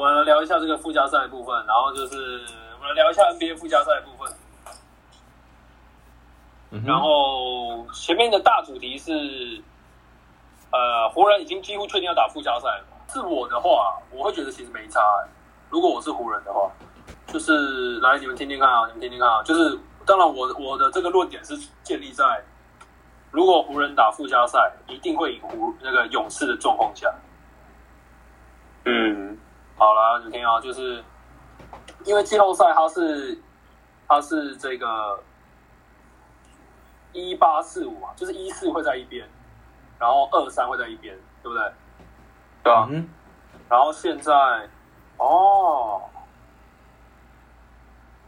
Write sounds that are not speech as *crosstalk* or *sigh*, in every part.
我们来聊一下这个附加赛的部分，然后就是我们来聊一下 NBA 附加赛的部分。嗯然后前面的大主题是，呃，湖人已经几乎确定要打附加赛了。是我的话，我会觉得其实没差、欸。如果我是湖人的话，就是来你们听听看啊，你们听听看啊。就是当然我我的这个论点是建立在，如果湖人打附加赛，一定会赢湖那个勇士的状况下。嗯，好了，你听啊，就是因为季后赛它是它是这个一八四五嘛，就是一四会在一边，然后二三会在一边，对不对？对啊，嗯然后现在哦，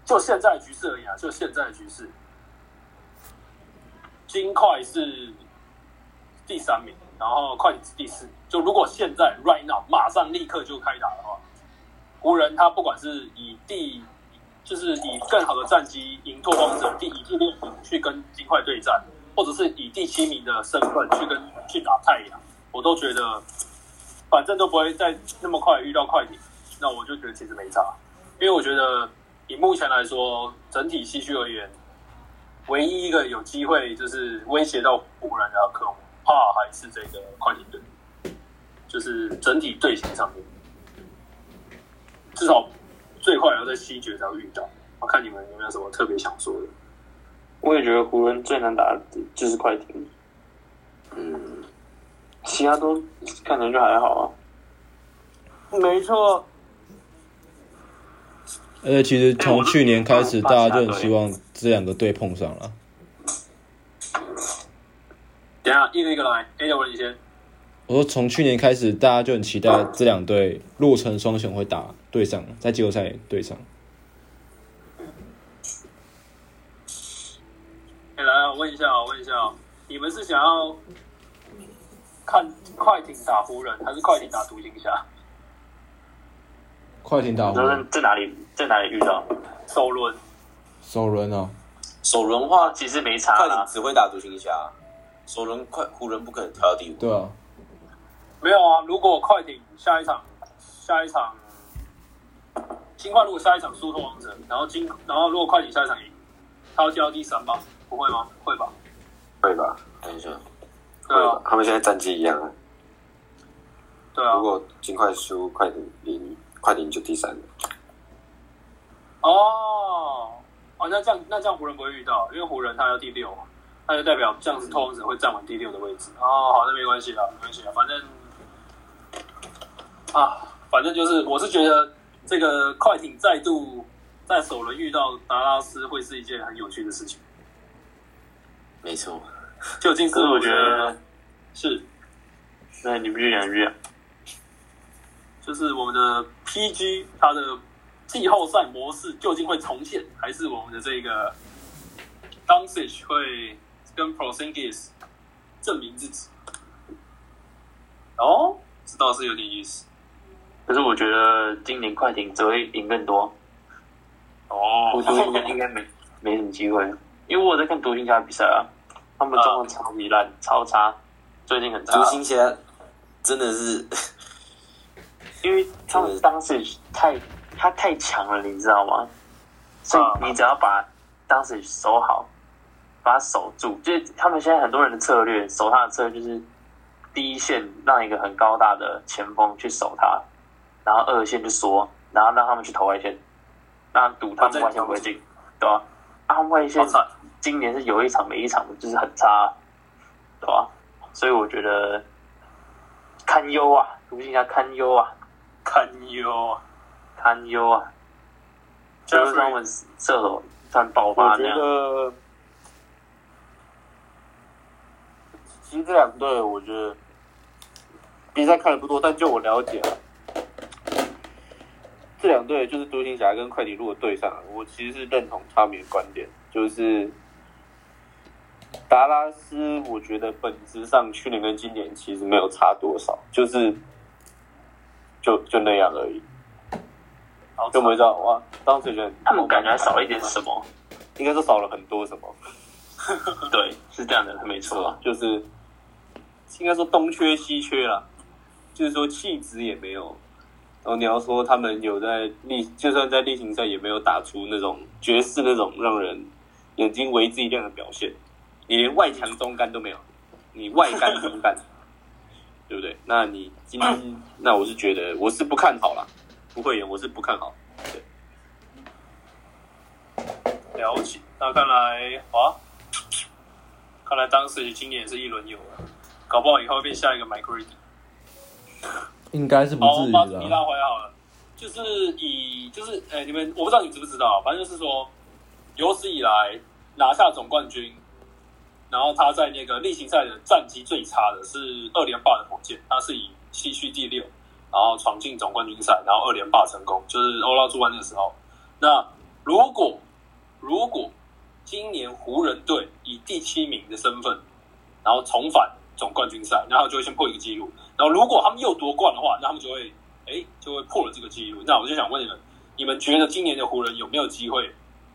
就现在的局势而已啊，就现在的局势，金块是第三名，然后快艇是第四。就如果现在 right now 马上立刻就开打的话，湖人他不管是以第就是以更好的战绩赢拓荒者，第以第六名去跟金块对战，或者是以第七名的身份去跟去打太阳，我都觉得反正都不会再那么快遇到快艇，那我就觉得其实没差，因为我觉得以目前来说，整体西区而言，唯一一个有机会就是威胁到湖人的，可能怕还是这个快艇队，就是整体队形上面，至少最快也要在西决才会遇到。我看你们有没有什么特别想说的？我也觉得湖人最难打的就是快艇，嗯，其他都看起来就还好啊。没错，而且其实从去年开始，大家就很希望这两个队碰上了。等一下一个一个来，A 的问你先。我说从去年开始，大家就很期待这两队洛城双雄会打对上，在季后赛对上。哎、来，我问一下，我问一下，你们是想要看快艇打湖人，还是快艇打独行侠？快艇打湖人，在哪里在哪里遇到？首轮首轮哦，首轮话，其实没差快艇。只会打独行侠，首轮快湖人不可能跳到第五。对啊，没有啊？如果快艇下一场下一场金块如果下一场输拓王者，然后金然后如果快艇下一场赢，他要掉到第三吧？不会吗？会吧？会吧？等一下，对啊，他们现在战绩一样啊。对啊如。果尽快输，快艇赢，快艇就第三了。哦哦，那这样那这样湖人不会遇到，因为湖人他要第六嘛，那就代表这样子拓荒者会站稳第六的位置。哦，好，那没关系啦，没关系啦，反正啊，反正就是我是觉得这个快艇再度在首轮遇到达拉斯会是一件很有趣的事情。没错，究竟是我觉得，是那你不就想遇啊？就是我们的 PG 它的季后赛模式究竟会重现，还是我们的这个 d u n c i c 会跟 Prosingis 证明自己？哦，这倒是有点意思可是我觉得今年快艇只会赢更多，哦。独行侠应该没没什么机会，因为我在看独行侠比赛啊，他们状况超级烂，超差，最近很差。独，行侠真的是 *laughs* 因为他们当时太他太强了，你知道吗？所以你只要把当时守好，把他守住，就是他们现在很多人的策略，守他的策略就是第一线让一个很高大的前锋去守他，然后二线就缩，然后让他们去投外线，让他赌他们外线不会进，对吧、啊？他们外线今年是有一场没一场的，就是很差，对吧、所以我觉得堪忧啊，独行侠堪忧啊，堪忧啊！堪忧啊，就是他们射手突然爆发那样。其实这两队，我觉得比赛看的不多，但就我了解啊，这两队就是独行侠跟快艇，如果对上，我其实是认同他们的观点，就是达拉斯，我觉得本质上去年跟今年其实没有差多少，就是就就那样而已。好就我们知道哇，当时觉得他们感觉还少一点什么？应该说少了很多什么。*laughs* 对，是这样的，没错。就是应该说东缺西缺啦，就是说气质也没有然后你要说他们有在例，就算在例行赛也没有打出那种爵士那种让人眼睛为之一亮的表现，你连外强中干都没有，你外干中干，*laughs* 对不对？那你今天，那我是觉得我是不看好啦，不会演，我是不看好。了解。那看来啊，看来当时今年也是一轮游了，搞不好以后会变下一个 Mike Reedy。应该是不至于的啊。拉回来好了，就是以就是诶、你们我不知道你知不知道，反正就是说有史以来拿下总冠军，然后他在那个例行赛的战绩最差的是二连霸的火箭，他是以西区第六，然后闯进总冠军赛，然后二连霸成功，就是欧拉朱湾的时候。那如果如果今年湖人队以第七名的身份，然后重返总冠军赛，然后就会先破一个记录。然后如果他们又夺冠的话，那他们就会哎就会破了这个记录。那我就想问你们，你们觉得今年的湖人有没有机会？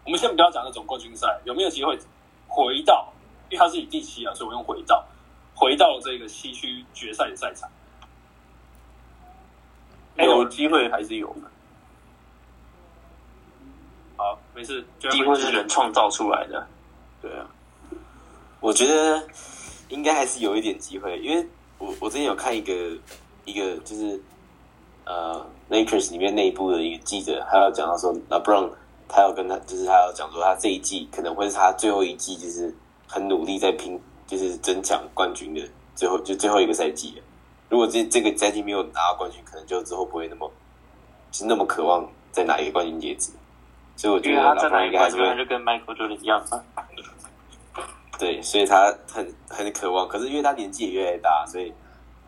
我们先不要讲那种冠军赛，有没有机会回到？因为他是以第七啊，所以我用回到，回到这个西区决赛的赛场。有机会还是有的。好，没事，机会是人创造出来的。对啊，我觉得应该还是有一点机会，因为我我之前有看一个一个就是呃 Lakers 里面内部的一个记者，他要讲到说 LeBron 他要跟他就是他要讲说他这一季可能会是他最后一季，就是很努力在拼，就是争抢冠军的最后就最后一个赛季了。如果这这个赛季没有拿到冠军，可能就之后不会那么就是那么渴望再拿一个冠军戒指。所以我觉得他在 LeBron 哪一应该还是跟 Michael Jordan 一样啊。对，所以他很很渴望，可是因为他年纪也越来越大，所以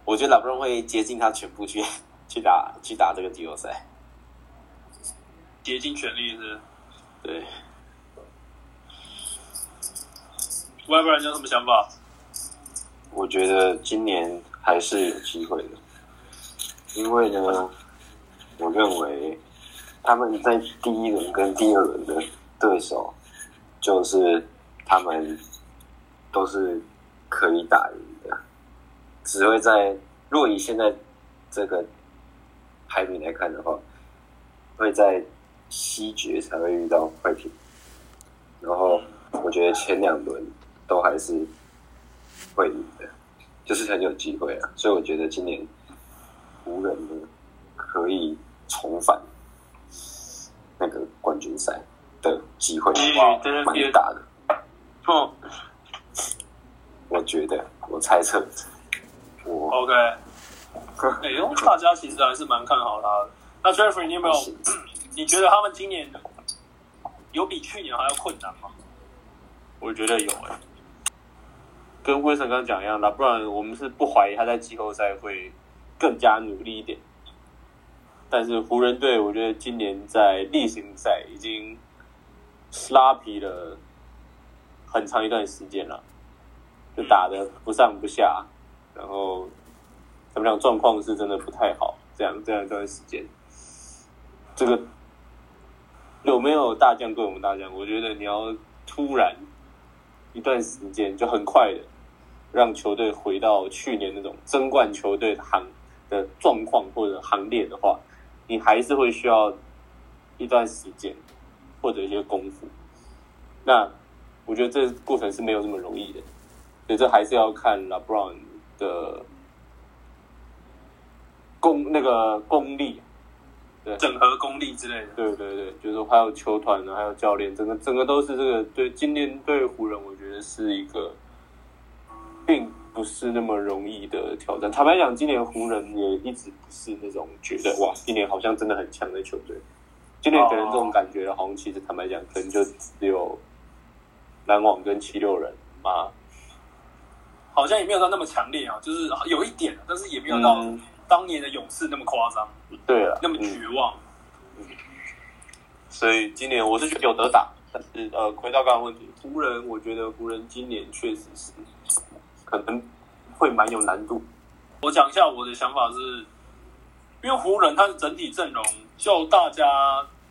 我觉得老布隆会竭尽他全部去去打去打这个季后赛。竭尽全力是。对，要不然你有什么想法？我觉得今年还是有机会的，因为呢，我认为他们在第一轮跟第二轮的对手，就是他们都是可以打赢的，只会在若以现在这个排名来看的话，会在西决才会遇到快艇，然后我觉得前两轮都还是会赢的，就是很有机会啊。所以我觉得今年湖人呢可以重返那个冠军赛的机会蛮大的。哦，我觉得，我猜测，我 OK，*laughs* 哎呦，大家其实还是蛮看好他的。那 Jeffrey，你有没有？*clears throat* 你觉得他们今年有比去年还要困难吗？我觉得有哎、跟威森刚刚讲一样的，不然我们是不怀疑他在季后赛会更加努力一点。但是湖人队，我觉得今年在例行赛已经拉皮了很长一段时间了，就打的不上不下，然后怎么讲状况是真的不太好，这样这样一段时间，这个有没有大将对我们大将？我觉得你要突然一段时间就很快的让球队回到去年那种争冠球队的行的状况或者行列的话，你还是会需要一段时间或者一些功夫。那我觉得这过程是没有这么容易的，所以这还是要看 LeBron 的功那个功力。对整合功力之类的。对对对，就是说还有球团呢，还有教练，整个整个都是这个。对，今年对湖人，我觉得是一个，并不是那么容易的挑战。坦白讲，今年湖人也一直不是那种觉得哇，今年好像真的很强的球队。今年给人这种感觉，好像其实坦白讲，可能就只有篮网跟七六人嘛。好像也没有到那么强烈啊，就是有一点，但是也没有到嗯当年的勇士那么夸张，对啊，那么嗯绝望。所以今年我是觉得有得打，但是呃，回到刚刚问题，湖人我觉得湖人今年确实是可能会蛮有难度。我讲一下我的想法是，因为湖人他的整体阵容，就大家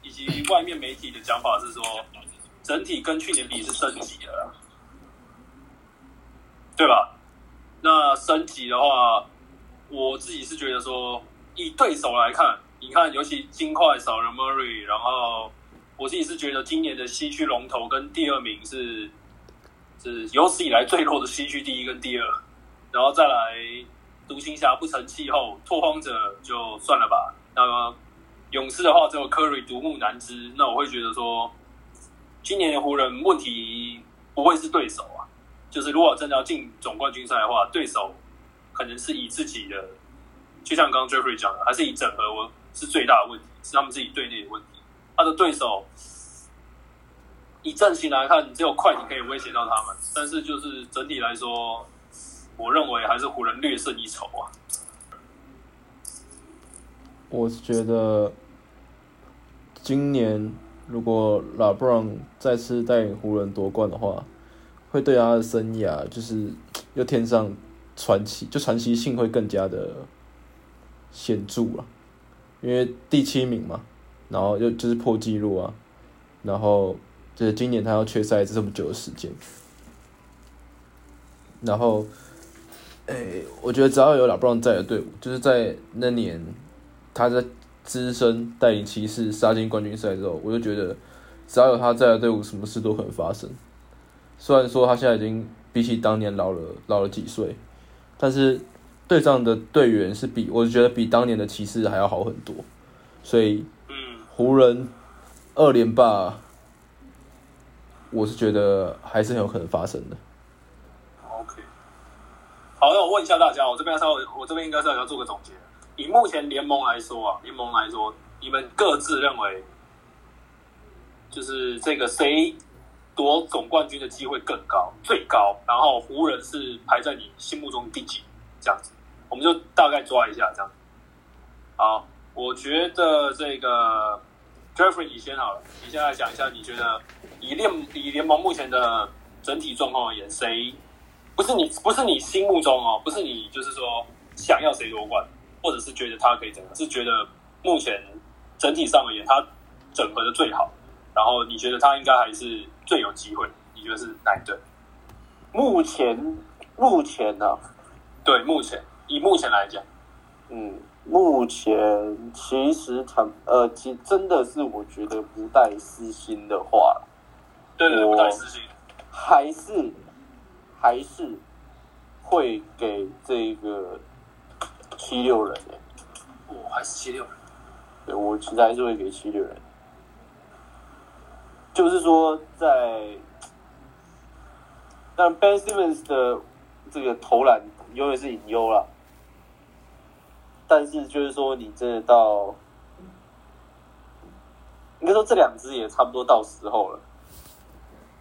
以及外面媒体的讲法是说，整体跟去年比是升级了，对吧？那升级的话，我自己是觉得说，以对手来看，你看，尤其金块少了 Murray，然后我自己是觉得今年的西区龙头跟第二名是是有史以来最弱的西区第一跟第二，然后再来独行侠不成气候，拓荒者就算了吧。那么勇士的话只有 Curry 独木难支，那我会觉得说，今年的湖人问题不会是对手，就是如果真的要进总冠军赛的话，对手可能是以自己的，就像刚刚 Jeffrey 讲的，还是以整合是最大的问题，是他们自己队内的问题。他的对手以阵型来看，只有快艇可以威胁到他们，但是就是整体来说，我认为还是湖人略胜一筹啊。我是觉得今年如果拉布朗再次带领湖人夺冠的话，会对他的生涯就是又添上传奇，就传奇性会更加的显著啊。因为第七名嘛，然后又就是破纪录啊，然后就是今年他要缺赛这么久的时间，然后，诶，我觉得只要有老布朗在的队伍，就是在那年他在资深带领骑士杀进冠军赛之后，我就觉得只要有他在的队伍，什么事都可能发生。虽然说他现在已经比起当年老了老了几岁，但是队上的队员是比我觉得比当年的骑士还要好很多，所以嗯，湖人二连霸，我是觉得还是很有可能发生的。OK，好，那我问一下大家，我这边稍微，我这边应该是要做个总结。以目前联盟来说啊，联盟来说，你们各自认为，就是这个谁夺总冠军的机会更高，最高？然后湖人是排在你心目中第几？这样子，我们就大概抓一下这样。好，我觉得这个 Jeffrey 你先好了，你先来讲一下，你觉得以联以联盟目前的整体状况而言，谁不是你不是你心目中哦，不是你就是说想要谁夺冠，或者是觉得他可以怎样，是觉得目前整体上而言，他整合的最好，然后你觉得他应该还是最有机会，你觉得是哪一队？目前目前呢、对，目前以目前来讲，嗯，目前其实坦呃，其真的是我觉得不带私心的话，对对对，不带私心，还是还是会给这个七六人、欸。我、还是七六人，对我其实还是会给七六人。就是说在，但 Ben Simmons 的这个投篮永远是隐忧啦。但是就是说，你真的到，应该说这两支也差不多到时候了。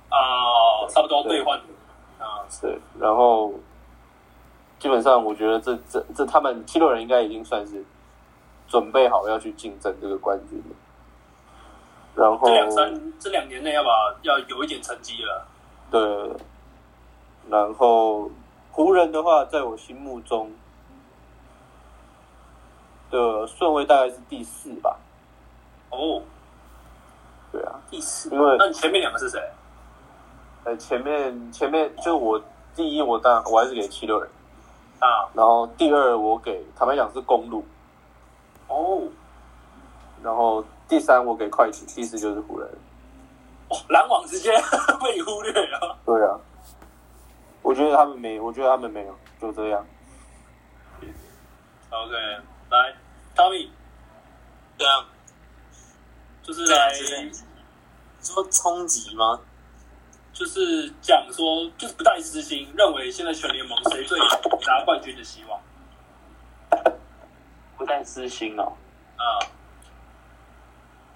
啊、差不多兑换啊、是，然后基本上我觉得这这这他们七六人应该已经算是准备好要去竞争这个冠军了。然后这两三这两年内要把要有一点成绩了，对，然后湖人的话，在我心目中的顺位大概是第四吧。哦，对啊，第四，因为那你前面两个是谁？呃，前面前面就我第一，我当然我还是给七六人，啊，然后第二我给坦白讲是公路，哦，然后第三我给快艇，第四就是湖人。哦篮网直接 *laughs* 被忽略了。对啊，我觉得他们没，我觉得他们没有，就这样。OK，来，Tommy，这样就是来，说冲击吗？就是讲说，就是不带私心，认为现在全联盟谁最有拿冠军的希望不带私心哦。啊？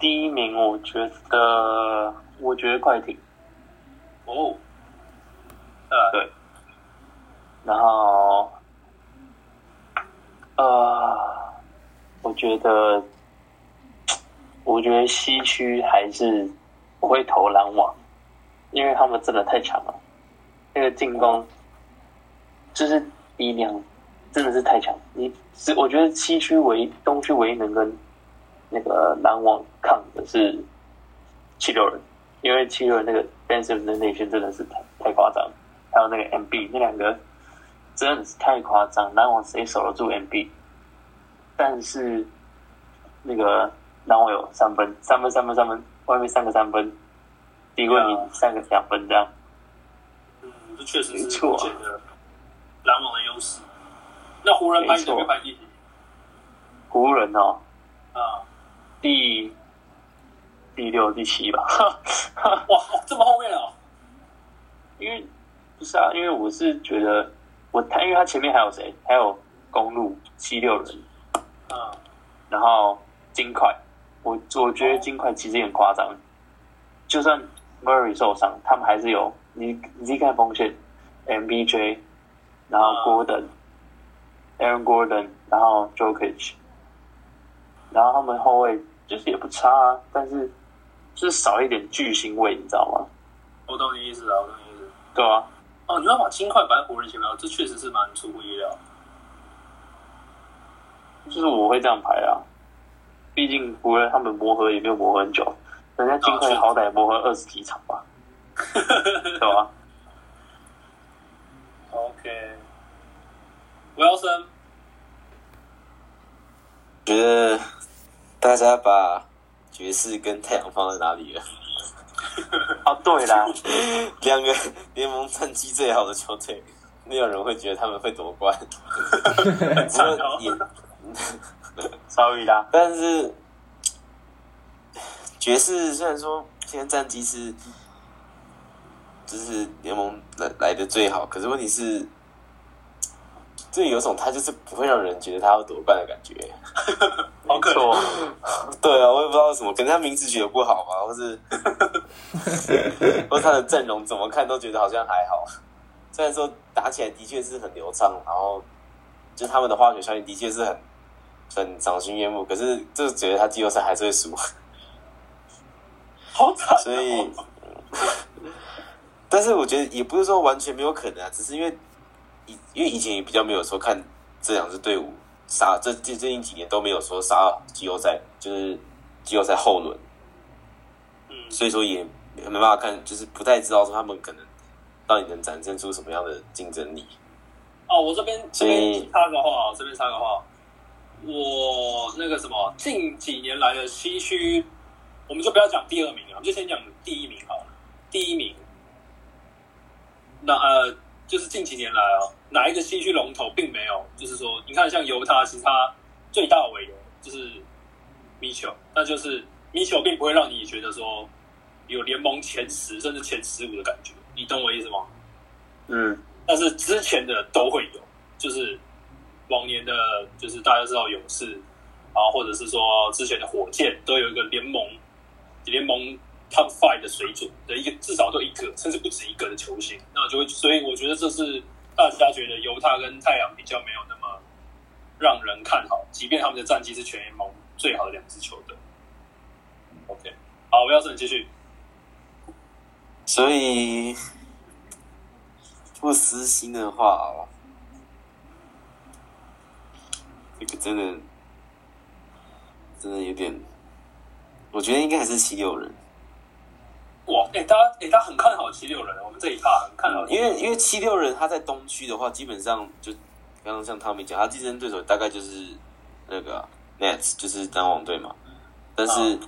第一名，我觉得，我觉得快艇，哦，呃，对。然后，呃，我觉得，我觉得西区还是我会投篮网，因为他们真的太强了，那个进攻就是力量真的是太强。你是我觉得西区唯东区唯一能跟那个篮网抗的是七六人，因为七六人那个 Ben Simmons 的内线真的是太太夸张，还有那个 MB 那两个真的是太夸张，篮网谁守得住 MB？但是那个篮网有三分，三分三分三分，外面三个三分，低过你三个两分这样。嗯，这确实是没错目前的篮网的优势。那湖人排你排第几？湖人哦，啊，第第六、第七吧。*laughs* 哇，这么后面了哦。因为不是啊，因为我是觉得我他，因为他前面还有谁？还有公路七六人，啊，然后金块。我我觉得金块其实也很夸张，就算 Murray 受伤，他们还是有你你自己看锋线，MBJ，然后 Gordon、Aaron Gordon，然后 Jokic，然后他们后卫就是也不差啊，但是就是少一点巨星味，你知道吗？我懂你意思啊，我懂你意思。对啊，哦，你要把金块摆在湖人前面，这确实是蛮出乎意料。就是我会这样排啊。毕竟湖人他们磨合也没有磨合很久，人家金块好歹磨合二十几场吧，*laughs* 对吧？OK，我要升。觉得大家把爵士跟太阳放在哪里了？*laughs* 哦，对啦，*laughs* 两个联盟战绩最好的球队，没有人会觉得他们会夺冠。*laughs* 不惨哦过也，sorry 啦，但是爵士虽然说现在战绩是就是联盟来来的最好，可是问题是，这有种他就是不会让人觉得他要夺冠的感觉。*laughs* 好可没错怜。，对啊，我也不知道为什么，可能他名字取得不好吧，或是 *laughs* 或是他的阵容怎么看都觉得好像还好。虽然说打起来的确是很流畅，然后就他们的化学效应的确是很很赏心悦目，可是就觉得他季后赛还是会输，*laughs* 好惨、哦。所以，但是我觉得也不是说完全没有可能啊，只是因为以因为以前也比较没有说看这两支队伍杀这这最近几年都没有说杀到季后赛，就是季后赛后轮。嗯，所以说也没办法看，就是不太知道说他们可能到底能展现出什么样的竞争力。哦，我这边这边插个话，这边插个话，我那个什么，近几年来的西区，我们就不要讲第二名了，我们就先讲第一名好了。第一名，那呃，就是近几年来哦，哪一个西区龙头并没有，就是说，你看像犹他，其实他最大的尾油就是米球，那就是米球并不会让你觉得说有联盟前十甚至前十五的感觉，你懂我意思吗？嗯，但是之前的都会有，就是往年的，就是大家知道勇士，然后或者是说之前的火箭，都有一个联盟联盟 top five 的水准的一个，至少都一个，甚至不止一个的球星，那就会，所以我觉得这是大家觉得犹他跟太阳比较没有那么让人看好，即便他们的战绩是全联盟最好的两支球队。OK，好，我要是继续。所以不私心的话，这个真的真的有点，我觉得应该还是七六人，哎、大家哎、大家很看好七六人，我们这一趴很看好，因为因为七六人他在东区的话，基本上就刚刚像汤米讲，他竞争对手大概就是那个啊 Nets，就是篮网队嘛。但是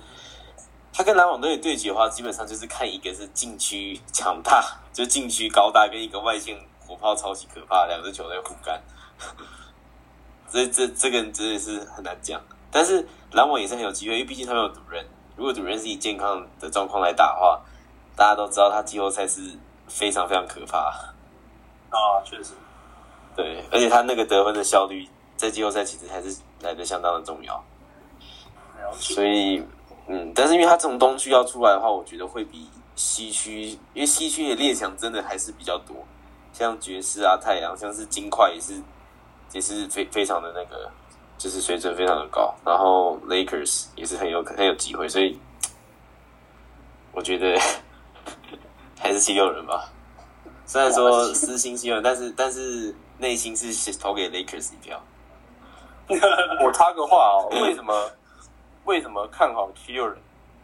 他跟篮网队对决的话，基本上就是看一个是禁区强大，就是禁区高大，跟一个外线火炮超级可怕，两支球队互干。这这这个真的是很难讲，但是篮网也是很有机会，因为毕竟他们有主任。如果主任是以健康的状况来打的话，大家都知道他季后赛是非常非常可怕。啊，确实，对，而且他那个得分的效率在季后赛其实还是来的相当的重要。所以嗯，但是因为他从东区要出来的话，我觉得会比西区，因为西区的列强真的还是比较多，像爵士啊、太阳，像是金块也是也是非非常的那个，就是水准非常的高，然后 Lakers 也是很有很有机会，所以我觉得还是七六人吧。虽然说私心七六人，但是但是内心是投给 Lakers 一票。*laughs* 我插个话哦，为什么为什么看好七六人？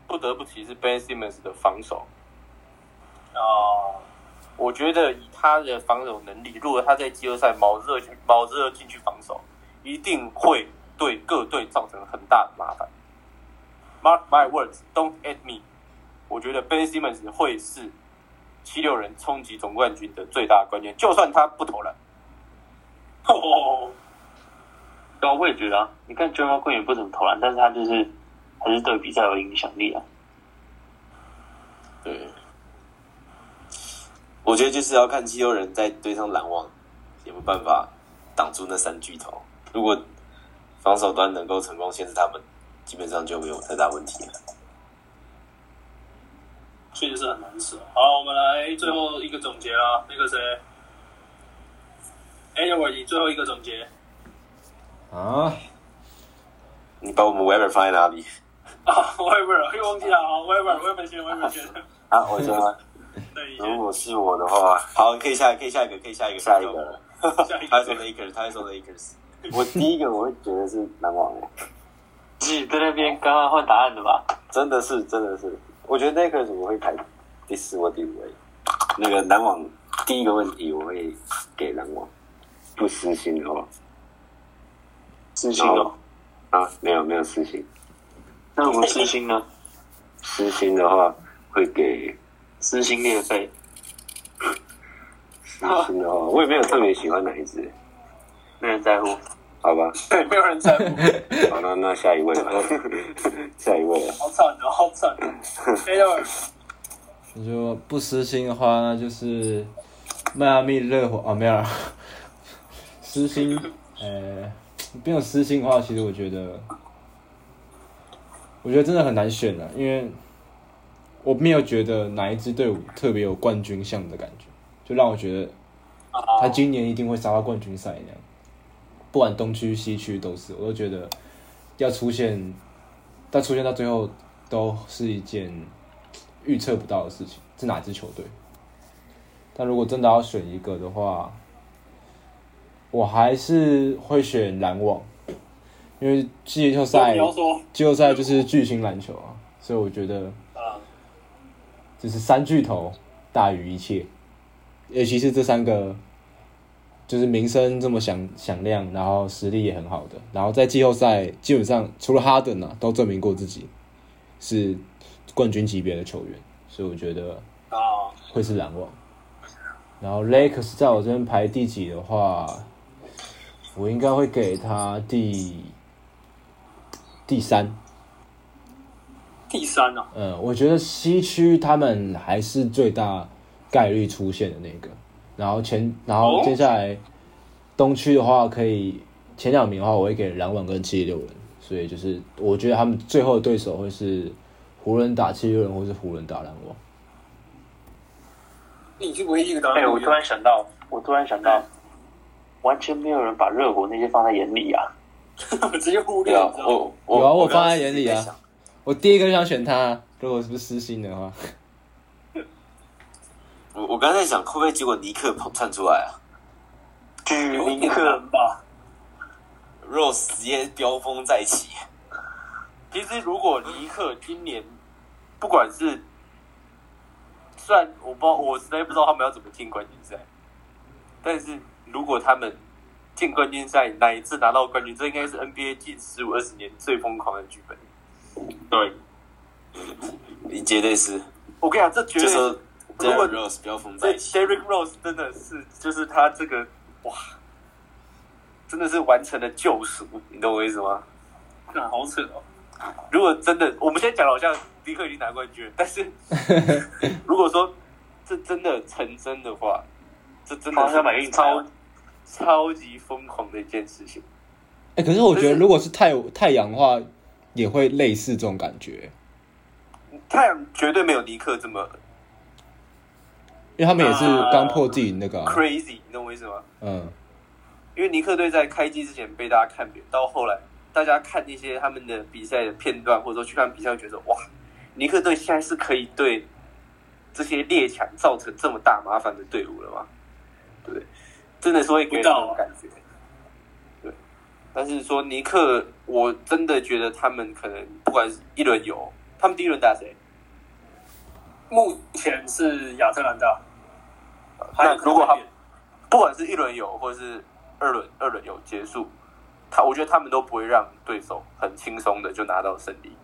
不得不提是 Ben Simmons 的防守。啊，我觉得以他的防守能力，如果他在季后赛卯热卯热进去防守，一定会对各队造成很大的麻烦。Mark my words, don't at me。我觉得 Ben Simmons 会是七六人冲击总冠军的最大关键，就算他不投篮。哦，对啊，我也觉得啊。你看 j a m a Green 也不怎么投篮，但是他就是还是对比赛有影响力啊。对，我觉得就是要看七六人在对上篮网有没有办法挡住那三巨头。如果防守端能够成功限制他们，基本上就没有太大问题了。确实是很难吃。好，我们来最后一个总结啦。那个谁 a n y w a y 你最后一个总结啊，你把我们 Weber 放在哪里？啊，Weber 又忘记了啊，Weber，Weber 先，Weber 先。啊，我 *laughs* 先吗？如果是我的话，好，可以下，可以下一个，可以下一个，下一个，下一个他说 Lakers，他说 Lakers。*laughs* 我第一个我会觉得是篮网诶，你在那边刚刚换答案的吧？真的是真的是，我觉得那个我会排第四或第五位。那个篮网第一个问题我会给篮网，不私心的话，私心哦。啊，没有没有私心，那我们私心呢？私心的话会给撕心裂肺。*laughs* 私心的话，我也没有特别喜欢哪一支，没人在乎。好吧，对，没有人在乎。*laughs* 好，那那下一位吧，*laughs* 下一位啊，好惨的，好惨。*laughs* y 你说不私心的话，那就是迈阿密热火啊，没有啦。私心，呃，没有私心的话，其实我觉得，我觉得真的很难选了，因为我没有觉得哪一支队伍特别有冠军相的感觉，就让我觉得他今年一定会杀到冠军赛那样。不管东区西区都是，我都觉得要出现，但出现到最后都是一件预测不到的事情，是哪支球队？但如果真的要选一个的话，我还是会选篮网，因为季后赛季后赛就是巨星篮球啊，所以我觉得啊，就是三巨头大于一切，尤其是这三个，就是名声这么响响亮，然后实力也很好的，然后在季后赛基本上除了哈登啊，都证明过自己是冠军级别的球员，所以我觉得啊，会是篮网。然后 Lakers 在我这边排第几的话，我应该会给他第第三。第三啊，嗯，我觉得西区他们还是最大概率出现的那个。然后前，然后接下来东区的话，可以前两名的话，我会给篮网跟七六人。所以就是我觉得他们最后的对手会是湖人打七六人，或是湖人打篮网。你是唯一一个答案哎。我突然想到，我突然想到，完全没有人把热火那些放在眼里啊。*laughs* 直接忽略？我我有啊我放在眼里啊我第一个就想选他，如果是不是私心的话，我我刚才在想，会不会结果尼克跑窜出来啊巨有点尼克吧？？Rose 直接飙风再起，其实如果尼克今年不管是，虽然我不知道，我实在不知道他们要怎么进冠军赛，但是如果他们进冠军赛哪一次拿到冠军，这应该是 NBA 近十五二十年最疯狂的剧本。对，你绝对是，我跟你讲，这绝对就说是如果 Rose 飙风这再起，Derrick Rose 真的是，就是他这个哇，真的是完成了救赎，你懂我意思吗？那好扯哦。如果真的，我们现在讲的好像迪克已经拿冠军，但是 *laughs* 如果说这真的成真的话，这真的好像买是超超级疯狂的一件事情。哎、可是我觉得如果是太太阳的话，也会类似这种感觉，太阳绝对没有尼克这么因为他们也是刚破自己那个、啊，crazy，你懂我意思吗？嗯，因为尼克队在开机之前被大家看扁，到后来大家看一些他们的比赛的片段，或者说去看比赛，觉得哇，尼克队现在是可以对这些列强造成这么大麻烦的队伍了吗？对不对？真的是会给人这种感觉。对，但是说尼克，我真的觉得他们可能不管是一轮游，他们第一轮打谁？目前是亚特兰大，那如果他不管是一轮游或是二轮二轮游结束，他我觉得他们都不会让对手很轻松的就拿到胜利。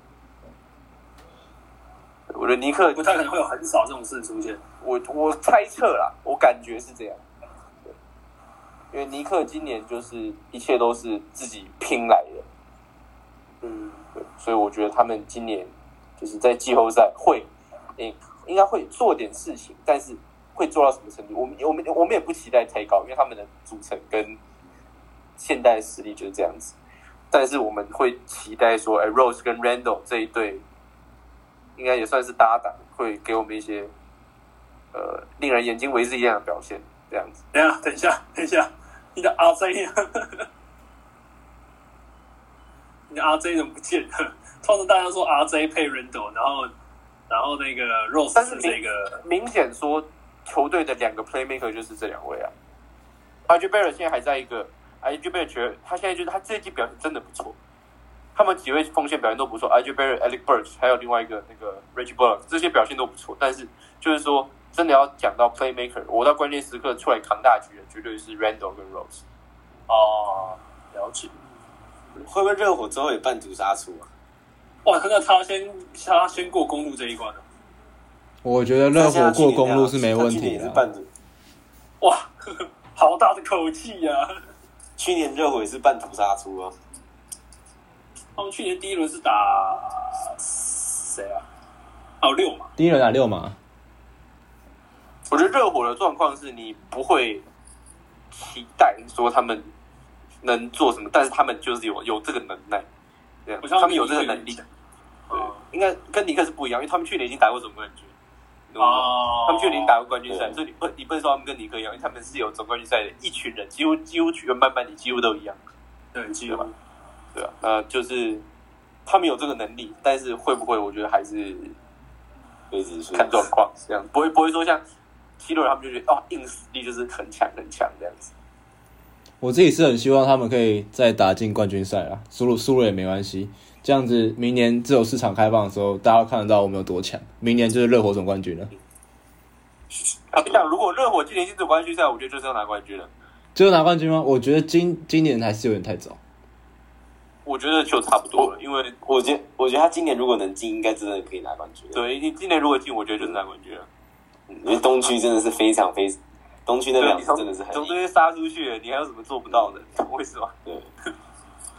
我觉得尼克不太可能会有很少这种事出现。我我猜测啦，我感觉是这样。对，因为尼克今年就是一切都是自己拼来的，嗯，对，所以我觉得他们今年就是在季后赛会，应、应该会做点事情，但是会做到什么程度，我们我们我们也不期待太高，因为他们的组成跟现代实力就是这样子。但是我们会期待说，哎、r o s e 跟 Randall 这一对，应该也算是搭档，会给我们一些呃令人眼睛为之一亮的表现，这样子。等一下，等一下，等一下，你的 RJ？*laughs* 你的 RJ 怎么不见了？通常大家说 RJ 配 Randall，然后然后那个 Rose 是这个明显说球队的两个 playmaker 就是这两位啊。RJ Barrett 现在还在一个，RJ Barrett 觉得他现在就是他这一季表现真的不错，他们几位锋线表现都不错，RJ Barrett、Alec Burks 还有另外一个那个 Reggie Bullock 这些表现都不错，但是就是说真的要讲到 playmaker，我到关键时刻出来扛大局的绝对是 Randall 跟 Rose。哦，了解。会不会热火之后也半途杀出啊？哇，那他先他先过公路这一关了。我觉得热火过公路是没问题的。哇，好大的口气呀、去年热火也是半途杀出啊。他们去年第一轮是打谁啊？哦，六嘛。第一轮打六嘛，我觉得热火的状况是你不会期待说他们能做什么，但是他们就是有有这个能耐，这样我相信他们有这个能力。对哦，应该跟尼克是不一样，因为他们去年已经打过总冠军，哦，他们去年打过冠军赛，所以你不你不能说他们跟尼克一样，因为他们是有总冠军赛的一群人，几乎几乎全班班里几乎都一样，对，几乎对啊？呃，就是他们有这个能力，但是会不会，我觉得还是。看状况，这样不会不会说像七六人他们就觉得哦硬实力就是很强很强这样子。我自己是很希望他们可以再打进冠军赛啦，输了输了也没关系。这样子，明年自由市场开放的时候，大家看得到我们有多强。明年就是热火总冠军了，啊，你想如果热火今年进总冠军赛，我觉得就是要拿冠军了。最后拿冠军吗？我觉得今今年还是有点太早。我觉得就差不多了，因为我觉得，我觉得他今年如果能进，应该真的可以拿冠军。，对你今年如果进，我觉得就是拿冠军了。因为东区真的是非常非，东区那两支真的是很硬。从这边杀出去，你还有什么做不到的？*laughs* 为什么？对，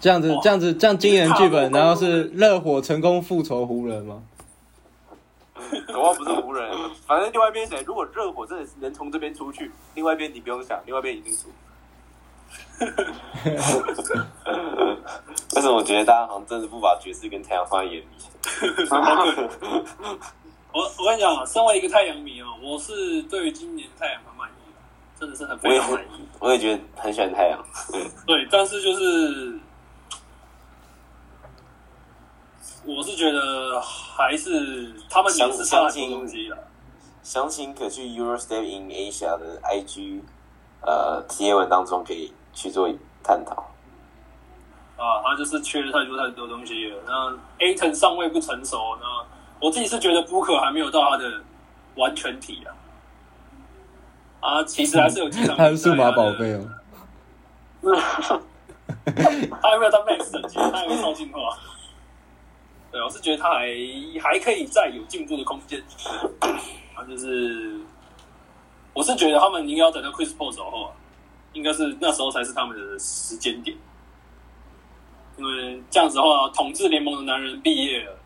这样子哇，这样子，这样今年剧本，然后是热火成功复仇湖人吗？搞不好不是湖人，反正另外一边谁？如果热火真的是能从这边出去，另外一边你不用想，另外一边一定输。为什么我觉得大家好像真的不把爵士跟太阳放在眼里？*laughs* 我我跟你讲啊，身为一个太阳迷哦，我是对于今年太阳很满意的，真的是很我也非常满意。我也觉得很喜欢太阳。*laughs* 对，但是就是我是觉得还是他们也是差很多东西了。详情可去 Eurostep in Asia 的 IG 呃贴文当中可以去做探讨。啊，他就是缺了太多太多东西了。那 A 腾尚未不成熟，那我自己是觉得 Booker 还没有到他的完全体啊。啊，其实还是有几场他是数码宝贝哦。*laughs* 他还没有到 Max 等级，他还没有超进化。对，我是觉得他还还可以再有进步的空间。啊，就是我是觉得他们应该要等到 Chris Paul 走后啊，应该是那时候才是他们的时间点。因为这样子的话，统治联盟的男人毕业了，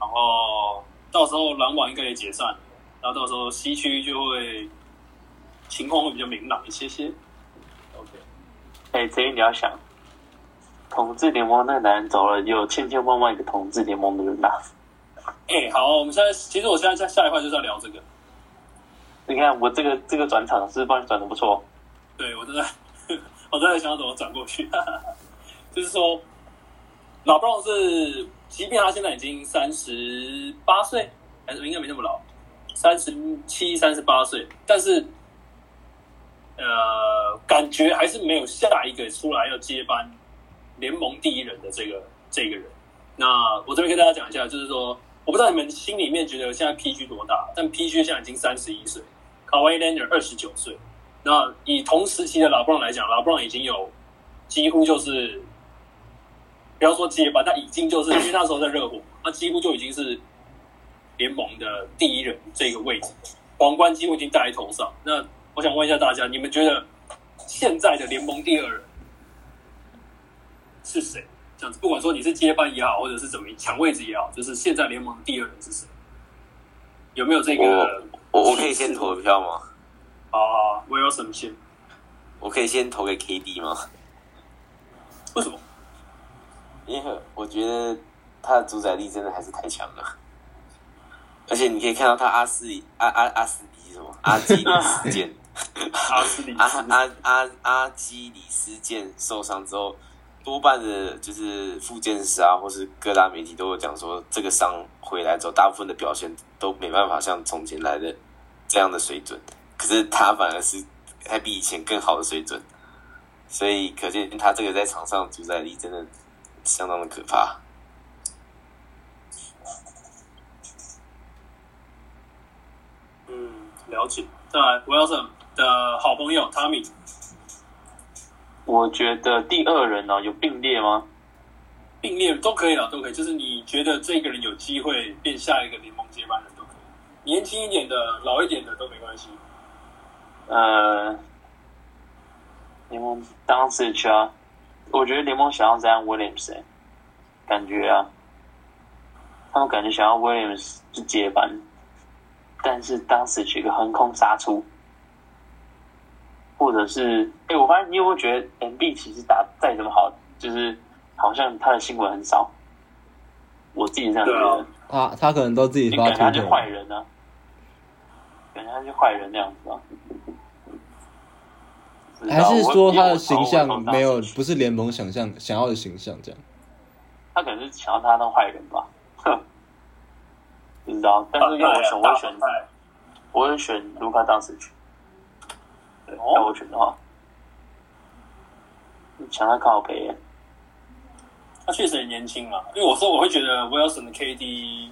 然后到时候篮网应该也解散了，然后到时候西区就会情况会比较明朗一些些。OK。哎，子瑜你要想，统治联盟那个男人走了，有千千万万个统治联盟的人呐、哎、好，我们现在其实我现在在下一块就是要聊这个。你看我这个这个转场是不是帮你转的不错？对我正在 *laughs* 我正在想要怎么转过去，*laughs* 就是说，老布朗是，即便他现在已经三十八岁，还是应该没那么老，三十七、三十八岁，但是呃，感觉还是没有下一个出来要接班联盟第一人的这个这个人。那我这边跟大家讲一下，就是说，我不知道你们心里面觉得现在 PG 多大，但 PG 现在已经三十一岁，卡哇伊 l e n a r 二十九岁。那以同时期的老布朗来讲，老布朗已经有几乎就是不要说接班，他已经就是因为那时候在热火，他几乎就已经是联盟的第一人这个位置，皇冠几乎已经戴在头上。那我想问一下大家，你们觉得现在的联盟第二人是谁？这样子，不管说你是接班也好，或者是怎么抢位置也好，就是现在联盟第二人是谁？有没有这个？我我可以先投票吗？啊，我有什么先？我可以先投给 KD 吗？为什么？因为我觉得他的主宰力真的还是太强了，而且你可以看到他阿斯里阿阿阿斯里什么阿基里斯腱，*laughs* 阿阿斯阿阿阿基里斯腱受伤之后，多半的就是复健师啊，或是各大媒体都有讲说，这个伤回来之后，大部分的表现都没办法像从前来的这样的水准，可是他反而是还比以前更好的水准，*laughs* 所以可见他这个在场上主宰力真的相当的可怕。嗯，了解。再来，Wilson 的好朋友 Tommy，我觉得第二人呢、有并列吗？并列都可以了，都可以。就是你觉得这个人有机会变下一个联盟接班人都可以，年轻一点的、老一点的都没关系。呃，联盟当时去啊，我觉得联盟想要这样 Williams，、欸、感觉啊，他们感觉想要 Williams 是接班，但是当时去一个横空杀出，或者是，哎、我发现你有没有觉得 MB 其实打再怎么好，就是好像他的新闻很少，我自己这样觉得，他他可能都自己发觉他推特，就坏人啊，感觉他是坏人那样子啊。不知道还是说他的形象没有不是联盟想象想要的形象这样？他可能是想要他当坏人吧，哼，不知道。但是要我选，我会选，我会选卢卡当时去。哦，我选的话，抢他靠北，他确实很年轻嘛。因为我说我会觉得 Wilson 的 KD，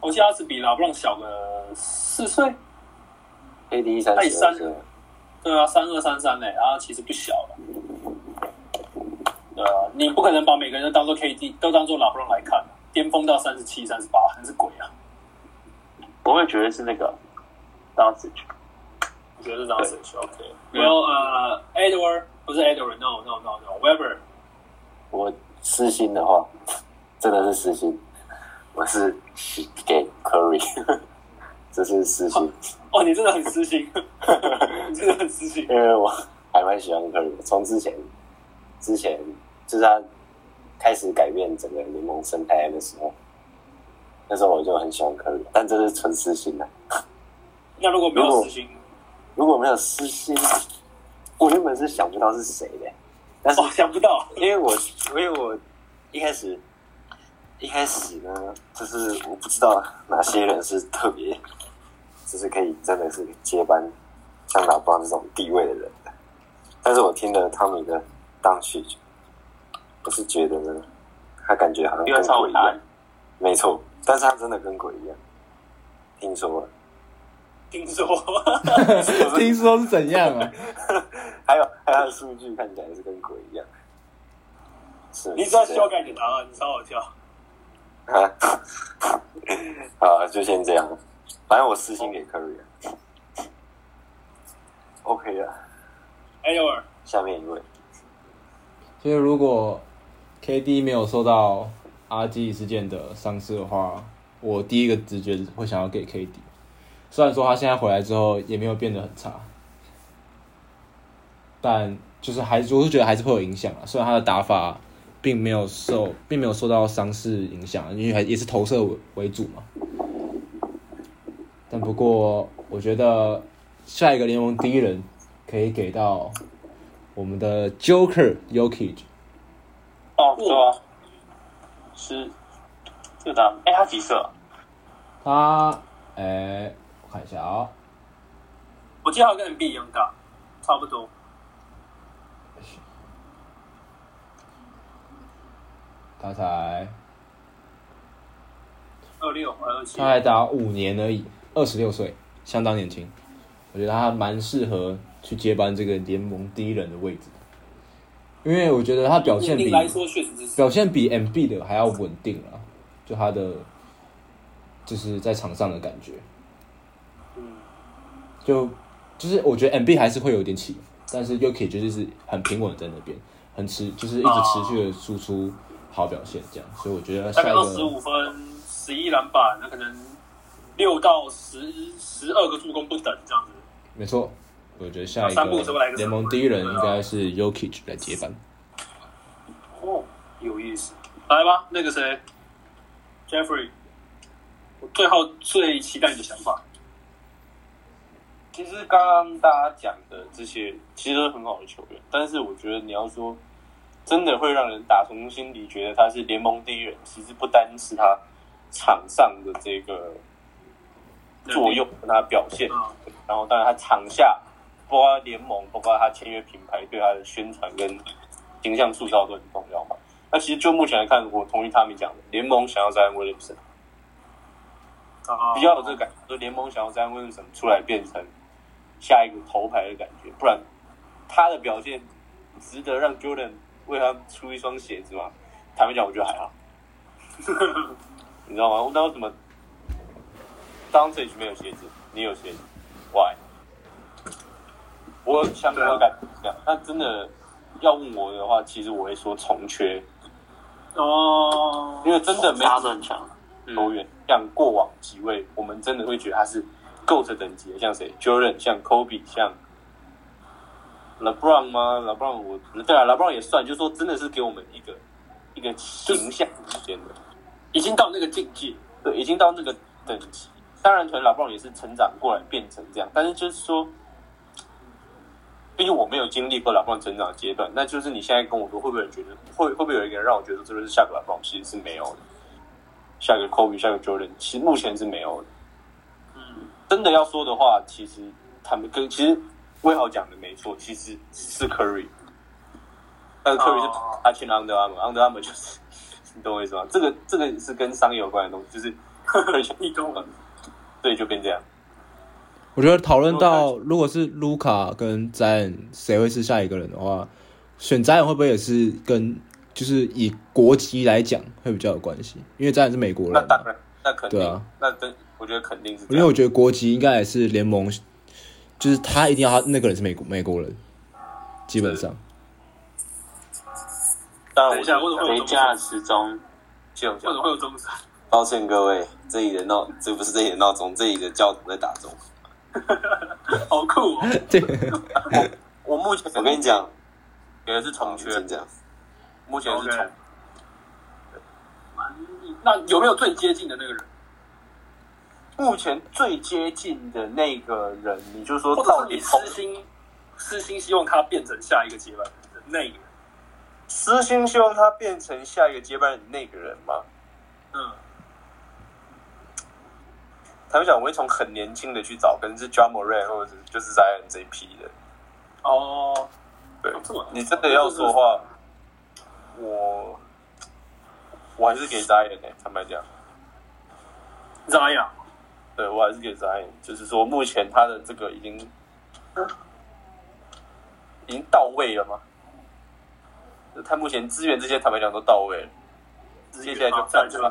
我记得他只比拉布朗小个四岁，，KD 三十太三对啊，三二三三嘞，然后其实不小了。对啊，你不可能把每个人都当做 KD，都当做拉布朗来看，巅峰到三十七、三十八，还是鬼啊！我会觉得是那个当时去。我觉得是这样子。OK，然后呃，Edward 不是 Edward，No No No No，Weber 我私心的话，真的是私心，我是给 Curry，*laughs* 这是私心，哦，你真的很私心，你 *laughs* 真的很私心。因为我还蛮喜欢 Curry，的从之前之前就是他开始改变整个联盟生态的时候，那时候我就很喜欢 Curry，但这是纯私心的。那如果没有私心，如果没有私心，我原本是想不到是谁的，但是哦，想不到，因为我因为我一开始一开始呢，就是我不知道哪些人是特别，就是可以真的是接班像老邦这种地位的人的。但是我听了汤米的当曲，我是觉得呢，他感觉好像跟鬼一样没错，但是他真的跟鬼一样，听说了。听说 *laughs* 听说是怎样啊？*laughs* 还有还有他的数据看起来是跟鬼一样，是你只要是这样修改你的答案，你超好笑。啊，*laughs* 好，就先这样。反正我私信给 Curry 了。OK 了，Edward，下面一位，所以如果 KD 没有受到阿基事件的伤势的话，我第一个直觉会想要给 KD。虽然说他现在回来之后也没有变得很差，但就是还是我是觉得还是会有影响啊。虽然他的打法并没有受并没有受到伤势影响，因为还也是投射为为主嘛。但不过我觉得下一个联盟第一人可以给到我们的 Joker Yokich。哦，对啊，是这个答案。哎，他几岁啊？他，哎、我看一下啊、我记得他跟 MB 一样大，差不多。他才二六二七他，才打五年而已，二十六岁，相当年轻。我觉得他蛮适合去接班这个联盟第一人的位置，因为我觉得他表现比表现比 MB 的还要稳定啊，就他的就是在场上的感觉。嗯，就就是我觉得 MB 还是会有点起伏，但是 Yuki 就是很平稳地在那边，很持就是一直持续的输出好表现这样，所以我觉得下一大概二十五分，十一篮板，那可能六到十十二个助攻不等这样子。没错，我觉得下一个个联盟第一人应该是 Yuki 来接班。哦，有意思。来吧，那个谁，Jeffrey，我最后最期待你的想法。其实刚刚大家讲的这些其实都是很好的球员，但是我觉得你要说真的会让人打从心底觉得他是联盟第一人，其实不单是他场上的这个作用跟他表现，嗯然后当然他场下包括联盟，包括他签约品牌对他的宣传跟形象塑造都很重要嘛。那其实就目前来看，我同意他们讲的，联盟想要在 Williamson 啊。比较有这个感觉，就联盟想要在 Williamson 出来变成下一个头牌的感觉，不然他的表现值得让 Jordan 为他出一双鞋子吗？坦白讲，我觉得还好。*laughs* 你知道吗？那为什么 a g e 没有鞋子，你有鞋子？Why？我相对有感觉这样。那真的要问我的话，其实我会说重缺，哦，因为真的没大家都很强。多远，像过往几位，我们真的会觉得他是 GOAT 等级的，像谁？Jordan，像 Kobe，像 LeBron 吗？LeBron 我对啊，LeBron 也算，就是说真的是给我们一个一个形象之间的，已经到那个境界。对，已经到那个等级。当然，可能 LeBron 也是成长过来变成这样，但是就是说，毕竟我没有经历过 LeBron 成长的阶段，那就是你现在跟我说，会不会觉得会会不会有一个人让我觉得这就是下个 LeBron？其实是没有的。下个 Kobe，下个 Jordan，其实目前是没有的。嗯，真的要说的话，其实他们跟其实威豪讲的没错，其实是 Curry，但是 Curry 是哦他去 Under Armour，Under Armour 就是 *laughs* 你懂我意思吗？这个这个是跟商业有关的东西，就是 Curry 签一公了。对，就变这样。我觉得讨论到如果是卢卡跟 Zion 谁会是下一个人的话，选 Zion 会不会也是跟就是以国籍来讲会比较有关系？因为 Zion 是美国人嘛，那当然，那肯定，对啊那真我觉得肯定是。因为我觉得国籍应该也是联盟，就是他一定要他那个人是美国美国人，基本上。当然，我等一下，为什么会有中谁家的？时钟？就为什么会有中山？抱歉各位，这里的闹这不是这里的闹钟，这里的教堂在打钟。*laughs* 好酷哦！*laughs* 对，*laughs* 我目前我跟你讲，给的是重缺，先讲，目前是重。那有没有最接近的那个人？目前最接近的那个人，你就说到底从私心私心希望他变成下一个接班人的那个人？私心希望他变成下一个接班人的那个人吗？嗯，他们讲我会从很年轻的去找，可能是 John Moran 或者是就是 Zion 这一批的。哦，对你真的要说话，我我还是给 Zion 的、坦白讲，扎呀，对我还是给 Zion，就是说目前他的这个已经已经到位了吗？他目前资源这些坦白讲都到位了，接下来就再就站出来。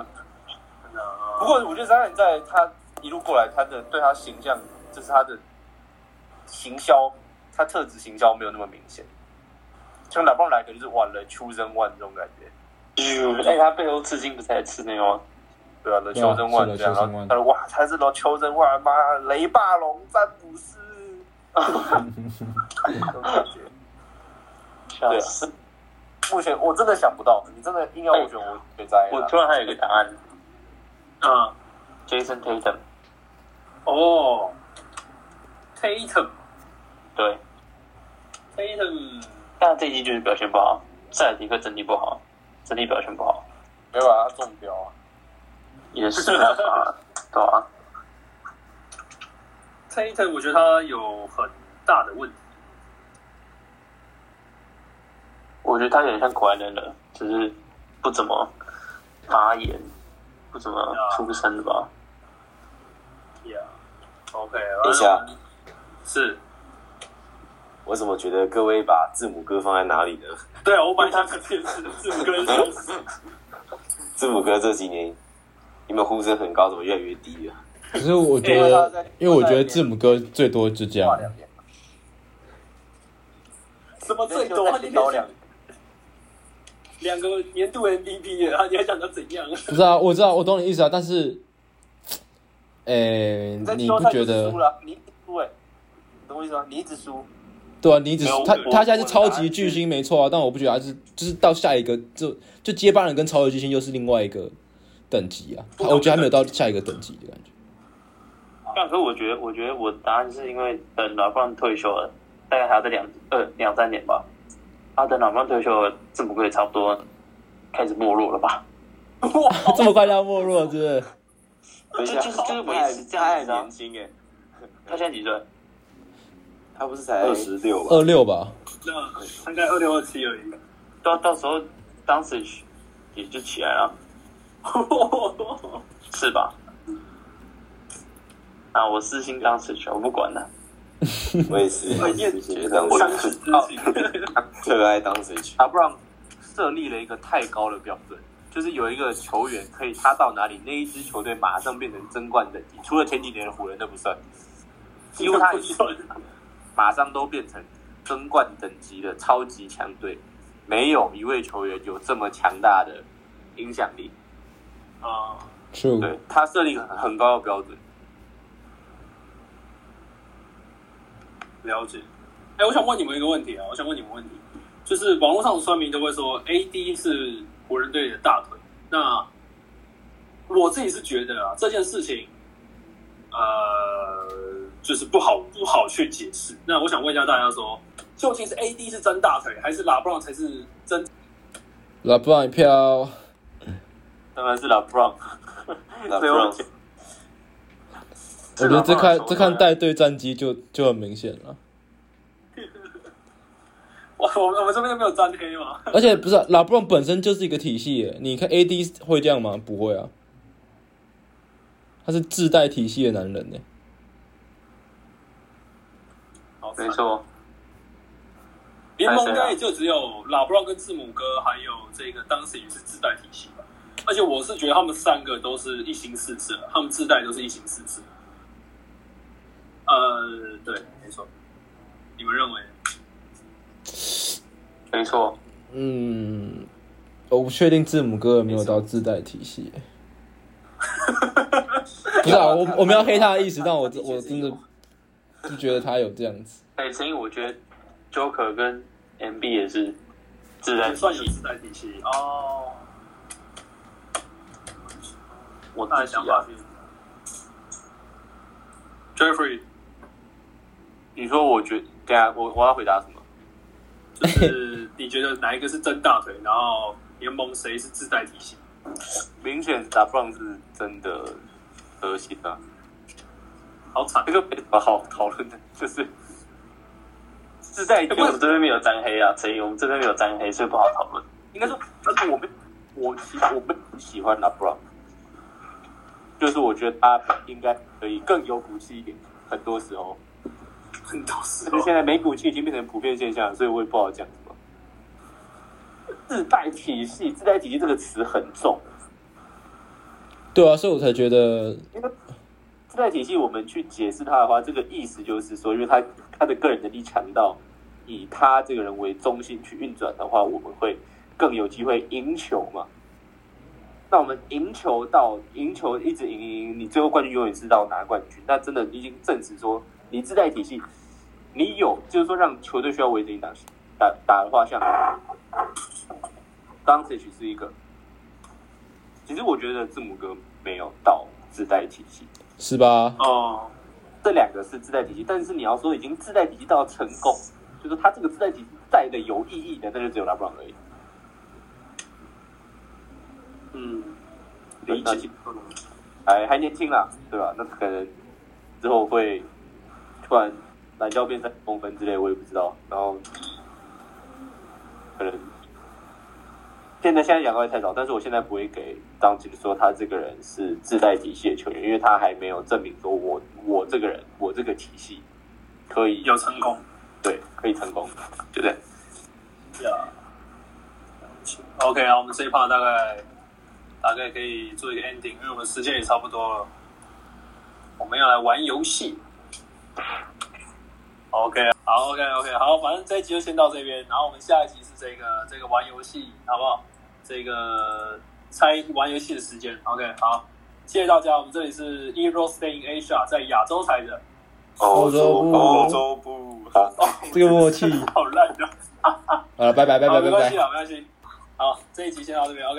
不过我觉得 Zion 在他一路过来，他的对他形象，就是他的行销，他特质行销没有那么明显。像老棒来，可就是晚了 chosen one 这种感觉，哎，他背后刺青不是还吃那个吗？对啊 chosen one 是的这样，然后他说哇，他是 the chosen one，妈，雷霸龙詹姆斯，这种感觉。对啊笑死！目前我真的想不到，你真的硬要我选，我选 Zion 啊。我突然还有一个答案嗯，，Jason Tatum。哦，Tatum 对，Tatum，但这一季就是表现不好，塞尔提克整体不好，整体表现不好，没有啊，他中标啊。也是没办法，*laughs* 对啊，Tatum，我觉得他有很大的问题。我觉得他有点像国外人了，只是不怎么发言，不怎么出声的吧。Yeah，OK，、等一下，是我怎么觉得各位把字母哥放在哪里呢？对啊，我本来想讲这，字母哥是笑死。*laughs* 字母哥这几年你们呼声很高，怎么越来越低了？可是我觉得因为我觉得字母哥最多就这样什么最多？你高两两个年度 MVP 耶，你还想他怎样？不知道，我知道，我懂你意思啊，但是，*laughs* 诶、在你不觉得输？了？你一直输哎，你懂我意思吗？你一直输，对啊，你只是他没有我他现在是超级巨星没错啊，但我不觉得他是就是到下一个就就接班人跟超级巨星又是另外一个等级啊，我觉得还没有到下一个等级的感觉。但可是我觉得，我觉得我答案是因为等老布朗退休了，大概还要再两呃两三年吧。啊，等老布朗退休了，字母哥也差不多开始没落了吧？*laughs* 哇这么快就要没落，是不是？就就是就是维持这样子啊年。轻哎，他现在几岁？他不是才二十六吧，二六吧，那大概二六二七而已。到到时候当时也就起来了，*laughs* 是吧？啊，我私心当时我不管了。*laughs* 我也是，我也觉得我我是知情。*laughs* 特爱当谁去。啊不让设立了一个太高的标准，就是有一个球员可以他到哪里，那一支球队马上变成争冠等级，除了前几年的湖人那不算，几乎他一算马上都变成争冠等级的超级强队，没有一位球员有这么强大的影响力。啊，true，对他设立很很高的标准，了解。哎，我想问你们一个问题啊，我想问你们问题，就是网络上的酸民都会说 AD 是湖人队的大腿，那我自己是觉得啊，这件事情，呃，就是不好不好去解释。那我想问一下大家说，究竟是 AD 是真大腿，还是拉布朗才是真？拉布朗一票，当然是老布朗。*laughs* 我觉得这看这看带队战绩就就很明显了。*laughs* 我我我们这边就没有沾黑吗？*laughs* 而且不是啊拉布朗本身就是一个体系耶，你看 AD 会这样吗？不会啊，他是自带体系的男人呢。好没，错，联盟应该也就只有拉布朗跟字母哥，还有这个当时也是自带体系吧。而且我是觉得他们三个都是一心四次，他们自带都是一心四次。呃，对，没错。你们认为？没错。嗯，我不确定字母哥有没有到自带体系耶。*laughs* 不是啊，我我没有黑他的意思，但我我真的就觉得他有这样子。哎，所以，我觉得 Joker 跟 MB 也是自带体系。算有自带体系哦。我大的自己啊想法，是，Jeffrey，你说我觉，等一下我我要回答什么？*laughs* 就是你觉得哪一个是真大腿？然后联盟谁是自带体系？明显打布朗是真的核心啊，好惨这！个没什么好讨论的，*laughs* 就是自带因为我们这边没有沾黑啊，所以，我们这边没有沾黑，所以不好讨论。应该说，但是我们我喜我们喜欢拉布朗，就是我觉得他应该可以更有骨气一点，很多时候，很多时候现在没骨气已经变成普遍现象，所以我也不好讲什么。自带体系，自带体系这个词很重，对啊，所以我才觉得因为自带体系我们去解释它的话，这个意思就是说，因为他他的个人能力强到以他这个人为中心去运转的话，我们会更有机会赢球嘛。那我们赢球到赢球一直赢赢赢，你最后冠军永远是到拿冠军。那真的已经证实说，你自带体系，你有就是说让球队需要围着你打打打的话，像当 C 是一个。其实我觉得字母哥没有到自带体系，是吧？哦，这两个是自带体系，但是你要说已经自带体系到成功，就是他这个自带体系带的有意义的，那就只有拉布朗而已。嗯，对那理解。还还年轻啦，对吧？那可能之后会突然懒觉变三公分之类，我也不知道。然后可能现在现在讲的太早，但是我现在不会给当金说他这个人是自带体系的球员，因为他还没有证明说我我这个人我这个体系可以有成功。对可以成功，就这样。呀。OK 啊，我们这一趴大概大概可以做一个 ending，因为我们时间也差不多了，我们要来玩游戏。OK，好，OK，OK，好，反正这一集就先到这边，然后我们下一集是这个这个玩游戏，好不好？这个猜玩游戏的时间，OK，好，谢谢大家，我们这里是 Euro Stay in Asia，在亚洲台的，欧洲部欧洲部，这个默契。*laughs* 好烂的，好了，拜拜拜，拜拜拜没关系。啊，没关系。好，这一集先到这边，OK。